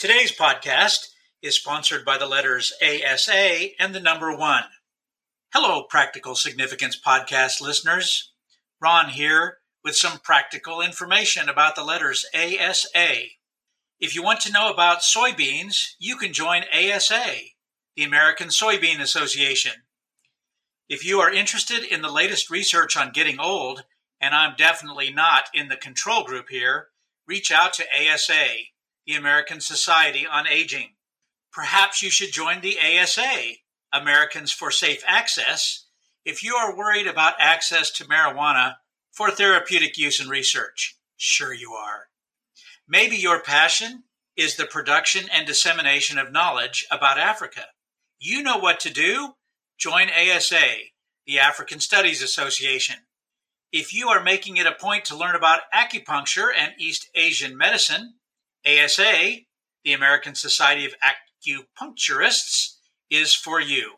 Today's podcast is sponsored by the letters ASA and the number one. Hello, Practical Significance Podcast listeners. Ron here with some practical information about the letters ASA. If you want to know about soybeans, you can join ASA, the American Soybean Association. If you are interested in the latest research on getting old, and I'm definitely not in the control group here, reach out to ASA, the American Society on Aging. Perhaps you should join the ASA, Americans for Safe Access, if you are worried about access to marijuana for therapeutic use and research. Sure, you are. Maybe your passion is the production and dissemination of knowledge about Africa. You know what to do? Join ASA, the African Studies Association. If you are making it a point to learn about acupuncture and East Asian medicine, ASA, the American Society of Acupuncturists, is for you.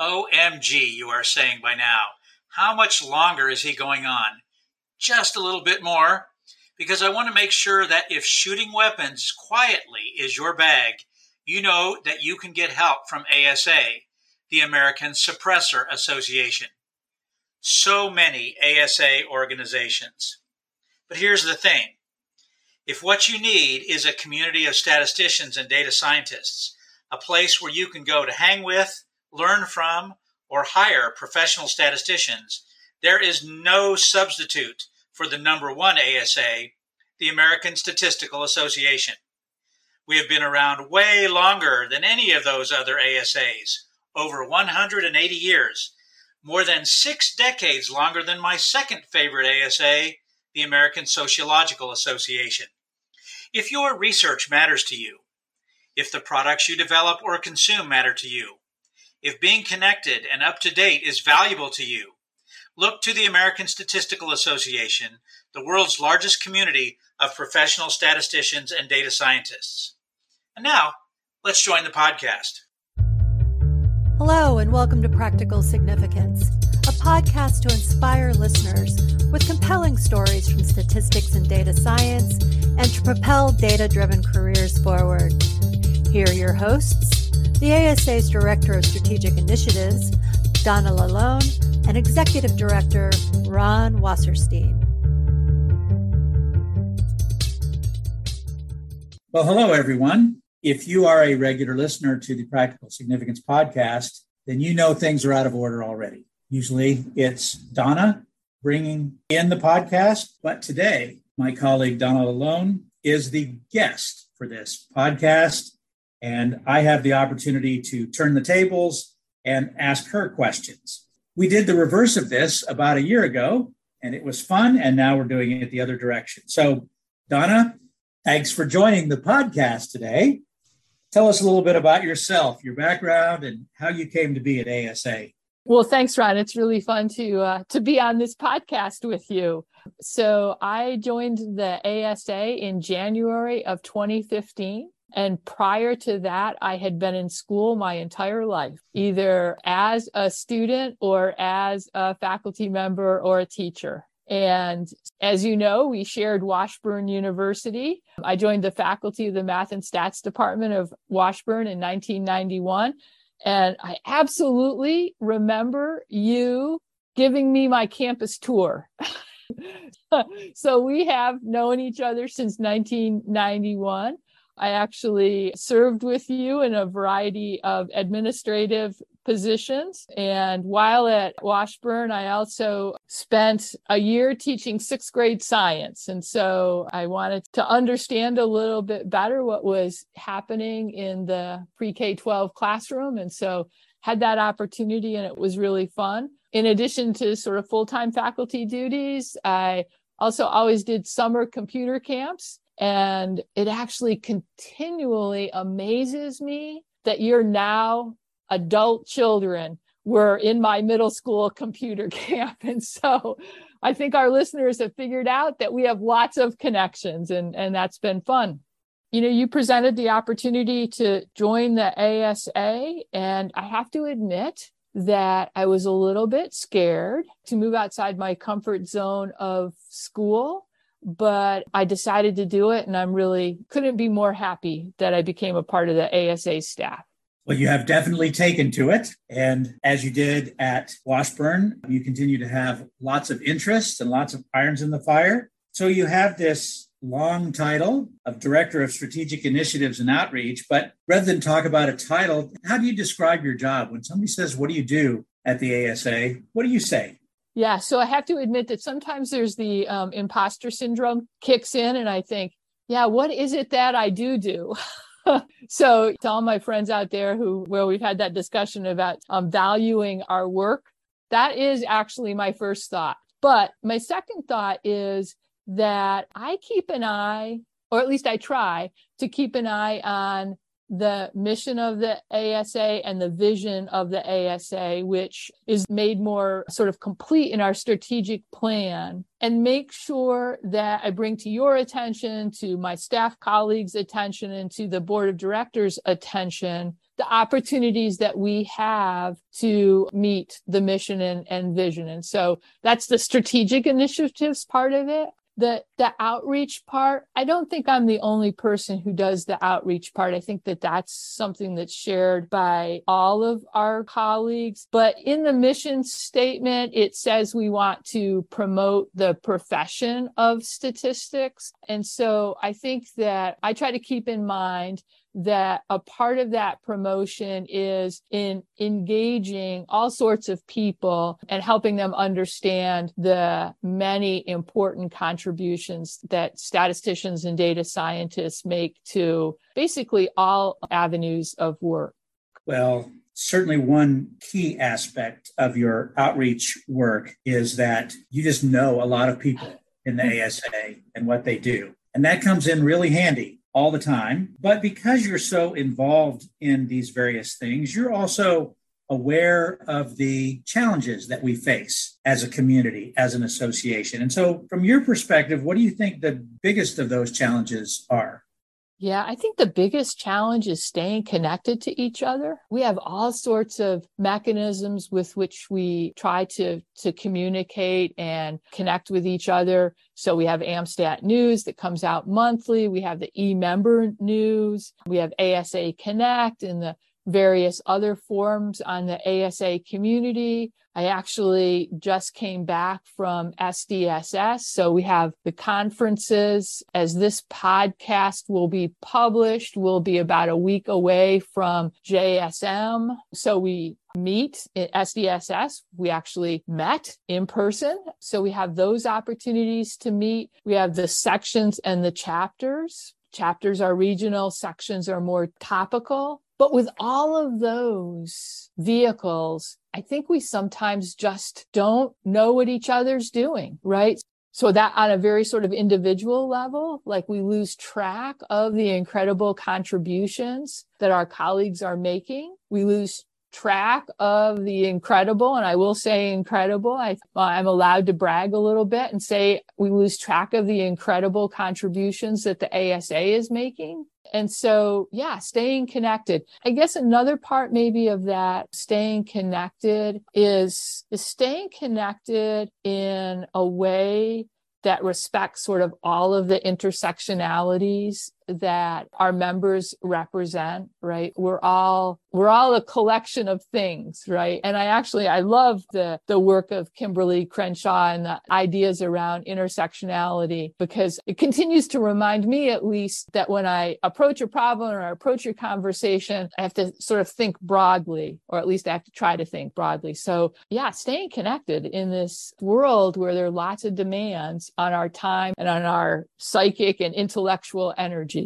OMG, you are saying by now. How much longer is he going on? Just a little bit more, because I want to make sure that if shooting weapons quietly is your bag, you know that you can get help from ASA, the American Suppressor Association. So many ASA organizations. But here's the thing if what you need is a community of statisticians and data scientists, a place where you can go to hang with, learn from, or hire professional statisticians, there is no substitute for the number one ASA, the American Statistical Association. We have been around way longer than any of those other ASAs, over 180 years, more than six decades longer than my second favorite ASA, the American Sociological Association. If your research matters to you, if the products you develop or consume matter to you, if being connected and up to date is valuable to you, look to the American Statistical Association, the world's largest community of professional statisticians and data scientists. And now, let's join the podcast. Hello, and welcome to Practical Significance, podcast to inspire listeners with compelling stories from statistics and data science and to propel data driven careers forward. Here are your hosts the ASA's Director of Strategic Initiatives, Donna LaLonde, and Executive Director, Ron Wasserstein. Well, hello, everyone. If you are a regular listener to the Practical Significance podcast, then you know things are out of order already. Usually it's Donna bringing in the podcast, but today my colleague Donna LaLonde is the guest for this podcast. And I have the opportunity to turn the tables and ask her questions. We did the reverse of this about a year ago, and it was fun. And now we're doing it the other direction. So, Donna, thanks for joining the podcast today. Tell us a little bit about yourself, your background, and how you came to be at ASA. Well, thanks, Ron. It's really fun to uh, to be on this podcast with you. So, I joined the ASA in January of 2015. And prior to that, I had been in school my entire life, either as a student or as a faculty member or a teacher. And as you know, we shared Washburn University. I joined the faculty of the Math and Stats Department of Washburn in 1991. And I absolutely remember you giving me my campus tour. so we have known each other since 1991. I actually served with you in a variety of administrative positions. And while at Washburn, I also spent a year teaching sixth grade science. And so I wanted to understand a little bit better what was happening in the pre K 12 classroom. And so had that opportunity and it was really fun. In addition to sort of full time faculty duties, I also always did summer computer camps and it actually continually amazes me that you're now adult children were in my middle school computer camp. And so I think our listeners have figured out that we have lots of connections and, and that's been fun. You know, you presented the opportunity to join the ASA, and I have to admit that I was a little bit scared to move outside my comfort zone of school but I decided to do it and I'm really couldn't be more happy that I became a part of the ASA staff. Well, you have definitely taken to it. And as you did at Washburn, you continue to have lots of interest and lots of irons in the fire. So you have this long title of Director of Strategic Initiatives and Outreach. But rather than talk about a title, how do you describe your job? When somebody says, What do you do at the ASA? What do you say? Yeah, so I have to admit that sometimes there's the um, imposter syndrome kicks in, and I think, yeah, what is it that I do do? so to all my friends out there who where we've had that discussion about um, valuing our work that is actually my first thought but my second thought is that i keep an eye or at least i try to keep an eye on the mission of the ASA and the vision of the ASA, which is made more sort of complete in our strategic plan, and make sure that I bring to your attention, to my staff colleagues' attention, and to the board of directors' attention the opportunities that we have to meet the mission and, and vision. And so that's the strategic initiatives part of it the the outreach part i don't think i'm the only person who does the outreach part. I think that that's something that's shared by all of our colleagues. But in the mission statement it says we want to promote the profession of statistics. And so i think that i try to keep in mind that a part of that promotion is in engaging all sorts of people and helping them understand the many important contributions that statisticians and data scientists make to basically all avenues of work. Well, certainly one key aspect of your outreach work is that you just know a lot of people in the ASA and what they do. And that comes in really handy all the time. But because you're so involved in these various things, you're also aware of the challenges that we face as a community, as an association. And so, from your perspective, what do you think the biggest of those challenges are? Yeah, I think the biggest challenge is staying connected to each other. We have all sorts of mechanisms with which we try to, to communicate and connect with each other. So we have AMSTAT news that comes out monthly. We have the e-member news. We have ASA Connect and the various other forums on the ASA community. I actually just came back from SDSS. So we have the conferences as this podcast will be published, will be about a week away from JSM. So we meet at SDSS. We actually met in person. So we have those opportunities to meet. We have the sections and the chapters. Chapters are regional, sections are more topical. But with all of those vehicles, I think we sometimes just don't know what each other's doing, right? So that on a very sort of individual level, like we lose track of the incredible contributions that our colleagues are making. We lose track of the incredible, and I will say incredible. I, I'm allowed to brag a little bit and say we lose track of the incredible contributions that the ASA is making. And so, yeah, staying connected. I guess another part maybe of that staying connected is, is staying connected in a way that respects sort of all of the intersectionalities that our members represent, right? We're all we're all a collection of things, right? And I actually I love the the work of Kimberlé Crenshaw and the ideas around intersectionality because it continues to remind me at least that when I approach a problem or I approach a conversation, I have to sort of think broadly, or at least I have to try to think broadly. So yeah, staying connected in this world where there are lots of demands on our time and on our psychic and intellectual energy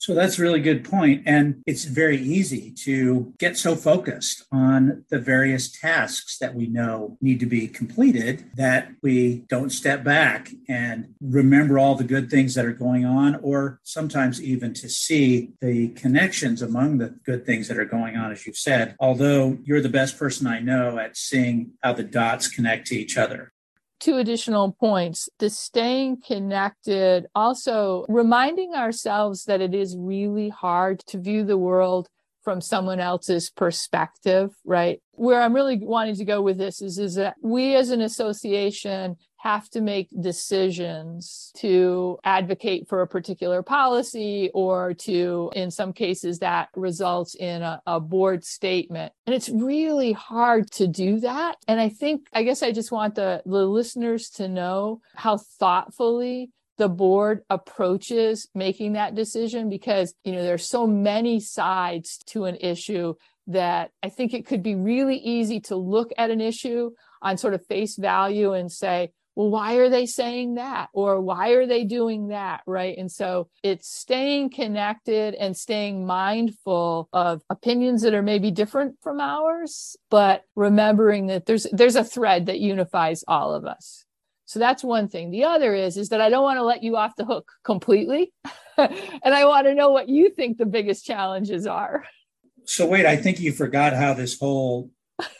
so that's a really good point. And it's very easy to get so focused on the various tasks that we know need to be completed that we don't step back and remember all the good things that are going on, or sometimes even to see the connections among the good things that are going on, as you've said. Although you're the best person I know at seeing how the dots connect to each other two additional points. The staying connected also reminding ourselves that it is really hard to view the world from someone else's perspective right? Where i'm really wanting to go with this is is that we as an association have to make decisions to advocate for a particular policy or to, in some cases, that results in a, a, board statement. And it's really hard to do that. And I think, I guess I just want the, the listeners to know how thoughtfully the board approaches making that decision because you know there's so many sides to an issue that I think it could be really easy to look at an issue on sort of face value and say, well, why are they saying that? Or why are they doing that? Right. And so it's staying connected and staying mindful of opinions that are maybe different from ours, but remembering that there's, there's a thread that unifies all of us. So that's one thing. The other is, is that I don't want to let you off the hook completely. and I want to know what you think the biggest challenges are. So wait, I think you forgot how this whole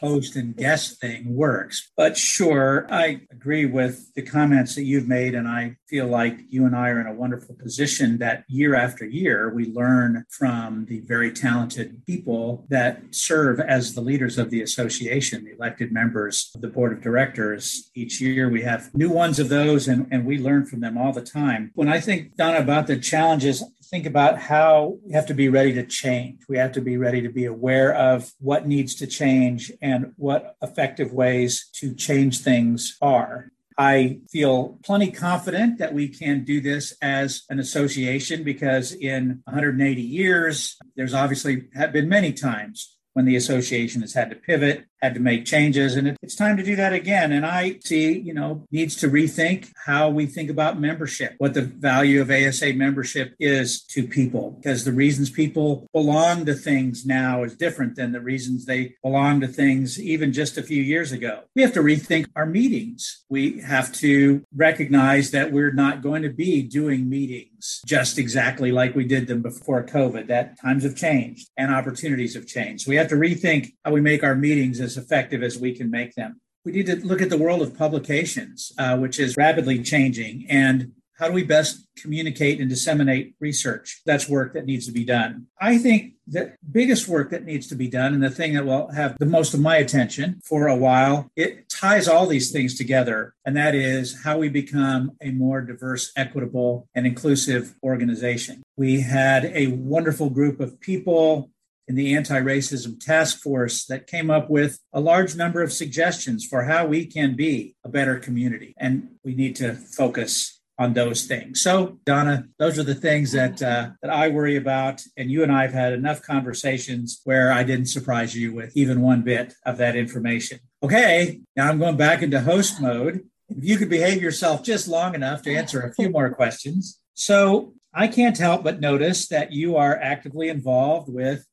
host and guest thing works. But sure, I agree with the comments that you've made. And I feel like you and I are in a wonderful position that year after year, we learn from the very talented people that serve as the leaders of the association, the elected members of the board of directors. Each year, we have new ones of those, and, and we learn from them all the time. When I think, Donna, about the challenges, think about how we have to be ready to change. We have to be ready to be aware of what needs to change and what effective ways to change things are. I feel plenty confident that we can do this as an association because in 180 years, there's obviously have been many times when the association has had to pivot, had to make changes, and it's time to do that again. And I see, you know, needs to rethink how we think about membership, what the value of ASA membership is to people, because the reasons people belong to things now is different than the reasons they belong to things even just a few years ago. We have to rethink our meetings. We have to recognize that we're not going to be doing meetings just exactly like we did them before COVID, that times have changed and opportunities have changed. We have to rethink how we make our meetings as effective as we can make them. We need to look at the world of publications, uh, which is rapidly changing, and how do we best communicate and disseminate research? That's work that needs to be done. I think the biggest work that needs to be done, and the thing that will have the most of my attention for a while, it ties all these things together, and that is how we become a more diverse, equitable, and inclusive organization. We had a wonderful group of people in the anti racism task force that came up with a large number of suggestions for how we can be a better community. And we need to focus on those things. So, Donna, those are the things that uh, that I worry about, and you and I have had enough conversations where I didn't surprise you with even one bit of that information. Okay, now I'm going back into host mode. If you could behave yourself just long enough to answer a few more questions. So, I can't help but notice that you are actively involved with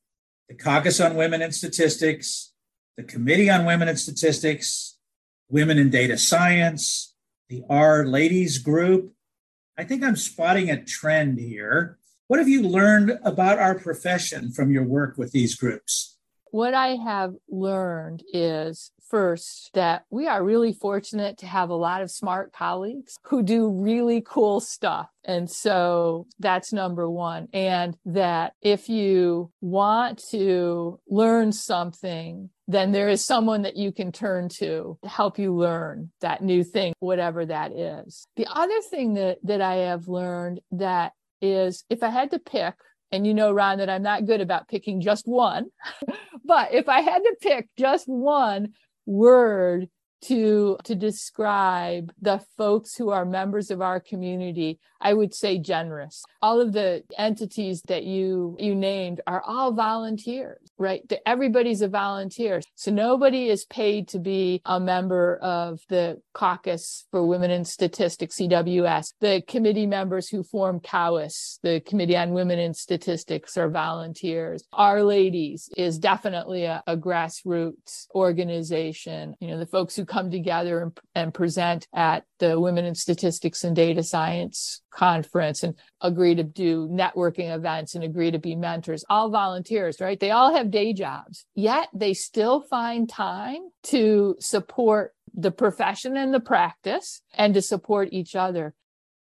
the Caucus on Women in Statistics, the Committee on Women in Statistics, Women in Data Science, the R-Ladies Group. I think I'm spotting a trend here. What have you learned about our profession from your work with these groups? What I have learned is first that we are really fortunate to have a lot of smart colleagues who do really cool stuff. And so that's number one. And that if you want to learn something, then there is someone that you can turn to to help you learn that new thing, whatever that is. The other thing that, that I have learned that is if I had to pick and you know, Ron, that I'm not good about picking just one. but if I had to pick just one word to to describe the folks who are members of our community i would say generous. All of the entities that you you named are all volunteers right? Everybody's a volunteer. So nobody is paid to be a member of the caucus for women in statistics cws the committee members who form COWIS, the committee on women in statistics are volunteers. R-Ladies is definitely a, a grassroots organization. You know the folks who come together and, and present at the Women in Statistics and Data Science conference and agree to do networking events and agree to be mentors, all volunteers, right? They all have day jobs, yet they still find time to support the profession and the practice and to support each other.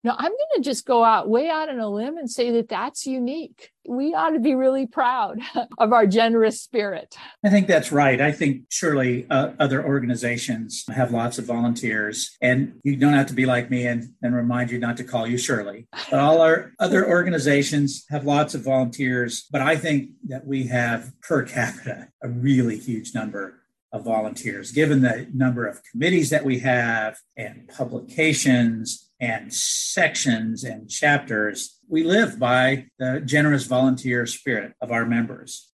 Now, I'm going to just go out way out on a limb and say that that's unique. We ought to be really proud of our generous spirit. I think that's right. I think surely uh, other organizations have lots of volunteers, and you don't have to be like me and, and remind you not to call you Shirley. But all our other organizations have lots of volunteers, but I think that we have per capita a really huge number of volunteers, given the number of committees that we have and publications and sections and chapters, we live by the generous volunteer spirit of our members.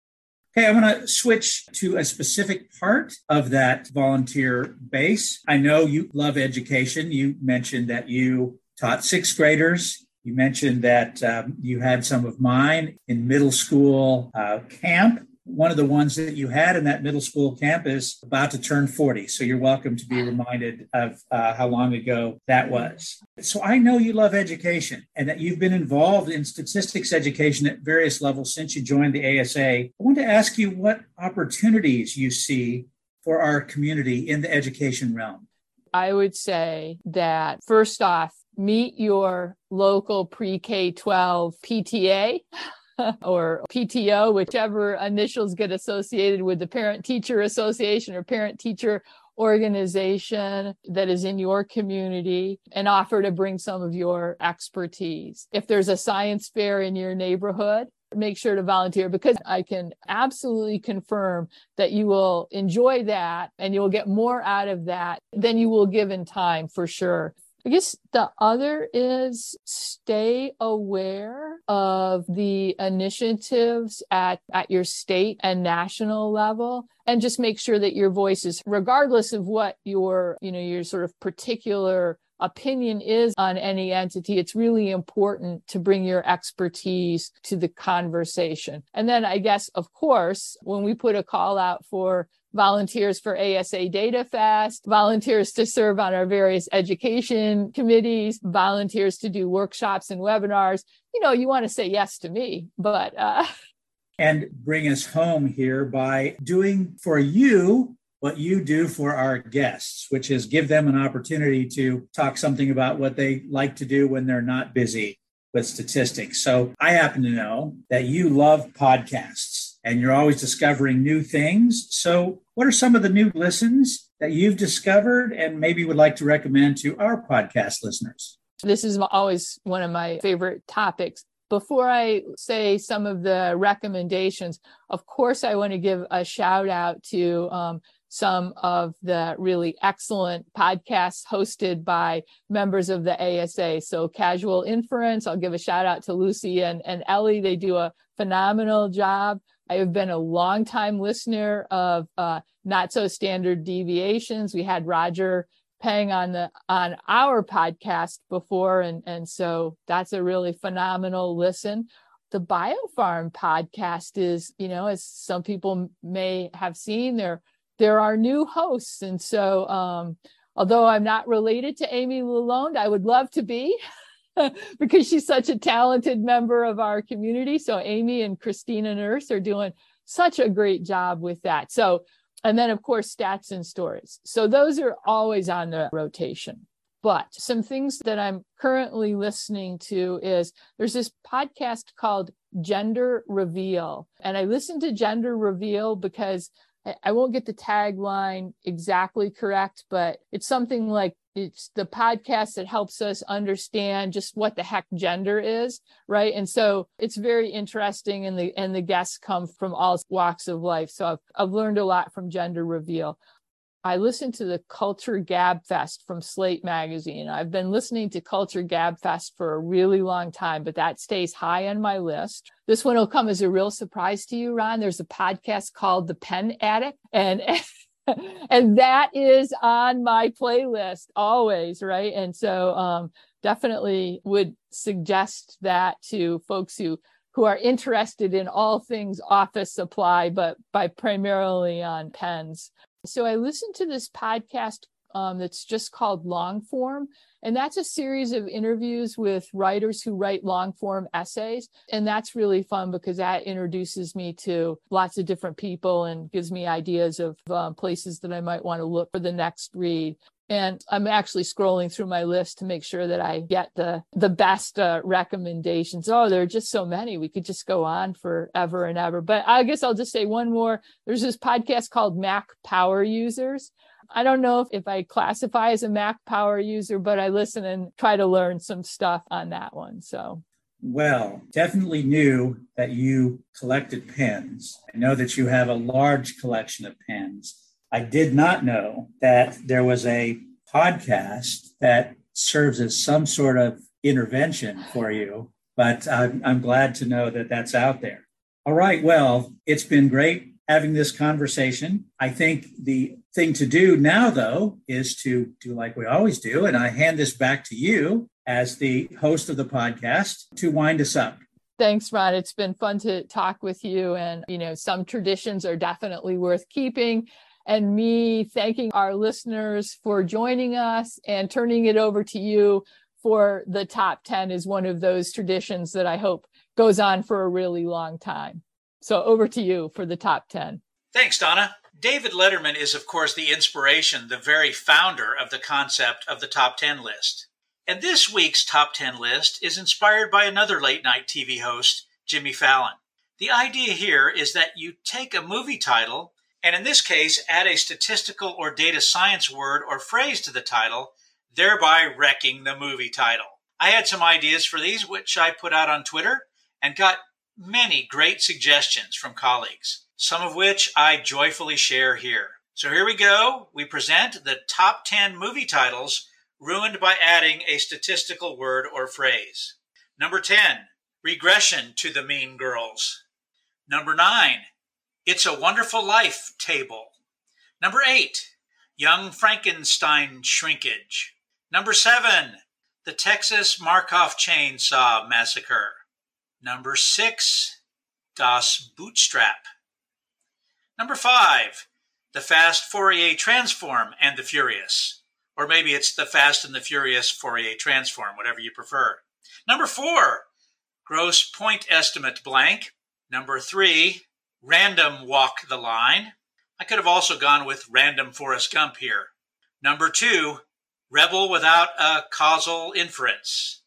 Okay, I want to switch to a specific part of that volunteer base. I know you love education. You mentioned that you taught sixth graders. You mentioned that um, you had some of mine in middle school uh, camp one of the ones that you had in that middle school campus about to turn 40. So you're welcome to be reminded of uh, how long ago that was. So I know you love education and that you've been involved in statistics education at various levels since you joined the ASA. I want to ask you what opportunities you see for our community in the education realm. I would say that first off, meet your local pre K 12 PTA or PTO, whichever initials get associated with the Parent Teacher Association or Parent Teacher organization that is in your community and offer to bring some of your expertise. If there's a science fair in your neighborhood, make sure to volunteer because I can absolutely confirm that you will enjoy that and you will get more out of that than you will give in time for sure. I guess the other is stay aware of the initiatives at, at your state and national level and just make sure that your voice is regardless of what your, you know, your sort of particular opinion is on any entity, it's really important to bring your expertise to the conversation. And then I guess, of course, when we put a call out for volunteers for ASA Data Fest, volunteers to serve on our various education committees, volunteers to do workshops and webinars. You know, you want to say yes to me, but. Uh... and bring us home here by doing for you what you do for our guests, which is give them an opportunity to talk something about what they like to do when they're not busy with statistics. So I happen to know that you love podcasts and you're always discovering new things. So, what are some of the new listens that you've discovered and maybe would like to recommend to our podcast listeners? This is always one of my favorite topics. Before I say some of the recommendations, of course, I want to give a shout out to um, some of the really excellent podcasts hosted by members of the ASA. So, Casual Inference, I'll give a shout out to Lucy and, and Ellie. They do a phenomenal job. I have been a longtime listener of uh, Not So Standard Deviations. We had Roger Peng on the on our podcast before, and and so that's a really phenomenal listen. The BioPharm podcast is, you know, as some people may have seen, there there are new hosts, and so um, although I'm not related to Amy Lalonde, I would love to be. because she's such a talented member of our community. So Amy and Christina Nurse are doing such a great job with that. So, and then of course, stats and stories. So those are always on the rotation. But some things that I'm currently listening to is there's this podcast called Gender Reveal. And I listen to Gender Reveal because I won't get the tagline exactly correct, but it's something like it's the podcast that helps us understand just what the heck gender is right and so it's very interesting and the and the guests come from all walks of life so i've, I've learned a lot from gender reveal I listened to the Culture Gab Fest from Slate Magazine. I've been listening to Culture Gab Fest for a really long time, but that stays high on my list. This one will come as a real surprise to you, Ron. There's a podcast called The Pen Addict, and and that is on my playlist always, right? And so um, definitely would suggest that to folks who who are interested in all things office supply, but by primarily on pens. So I listened to this podcast um, that's just called Long Form. And that's a series of interviews with writers who write long form essays. And that's really fun because that introduces me to lots of different people and gives me ideas of um, places that I might want to look for the next read. And i'm actually scrolling through my list to make sure that i get the the best uh, recommendations. Oh there are just so many. We could just go on forever and ever. But i guess i'll just say one more. There's this podcast called mac power users I don't know if, if I classify as a Mac power user, but I listen and try to learn some stuff on that one. So well, definitely knew that you collected pens. I know that you have a large collection of pens. I did not know that there was a podcast that serves as some sort of intervention for you, but I'm, I'm glad to know that that's out there. All right. Well, it's been great having this conversation. I think the thing to do now, though, is to do like we always do. And I hand this back to you as the host of the podcast to wind us up. Thanks, Ron. It's been fun to talk with you. And, you know, some traditions are definitely worth keeping. And me thanking our listeners for joining us and turning it over to you for the top 10 is one of those traditions that I hope goes on for a really long time. So over to you for the top 10. Thanks, Donna. David Letterman is, of course, the inspiration, the very founder of the concept of the top 10 list. And this week's top 10 list is inspired by another late night TV host, Jimmy Fallon. The idea here is that you take a movie title, and in this case, add a statistical or data science word or phrase to the title, thereby wrecking the movie title. I had some ideas for these, which I put out on Twitter and got many great suggestions from colleagues, some of which I joyfully share here. So here we go. We present the top 10 movie titles ruined by adding a statistical word or phrase. Number 10, Regression to the Mean Girls. Number 9, It's a Wonderful Life Table. Number 8, Young Frankenstein Shrinkage. Number 7, The Texas Markov Chainsaw Massacre. Number six, Das Bootstrap. Number five, The Fast Fourier Transform and the Furious. Or maybe it's The Fast and the Furious Fourier Transform, whatever you prefer. Number four, Grosse Point Estimate Blank. Number three, Random Walk the Line. I could have also gone with Random Forrest Gump here. Number two, Rebel Without a Causal Inference.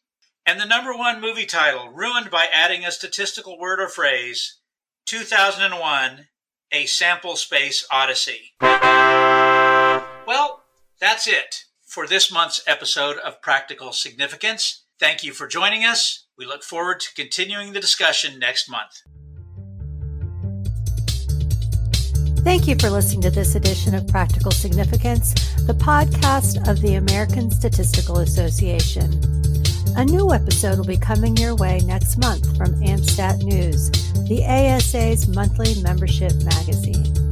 And the number one movie title, ruined by adding a statistical word or phrase 2001 A Sample Space Odyssey. Well, that's it for this month's episode of Practical Significance. Thank you for joining us. We look forward to continuing the discussion next month. Thank you for listening to this edition of Practical Significance, the podcast of the American Statistical Association. A new episode will be coming your way next month from AMStat News, the ASA's monthly membership magazine.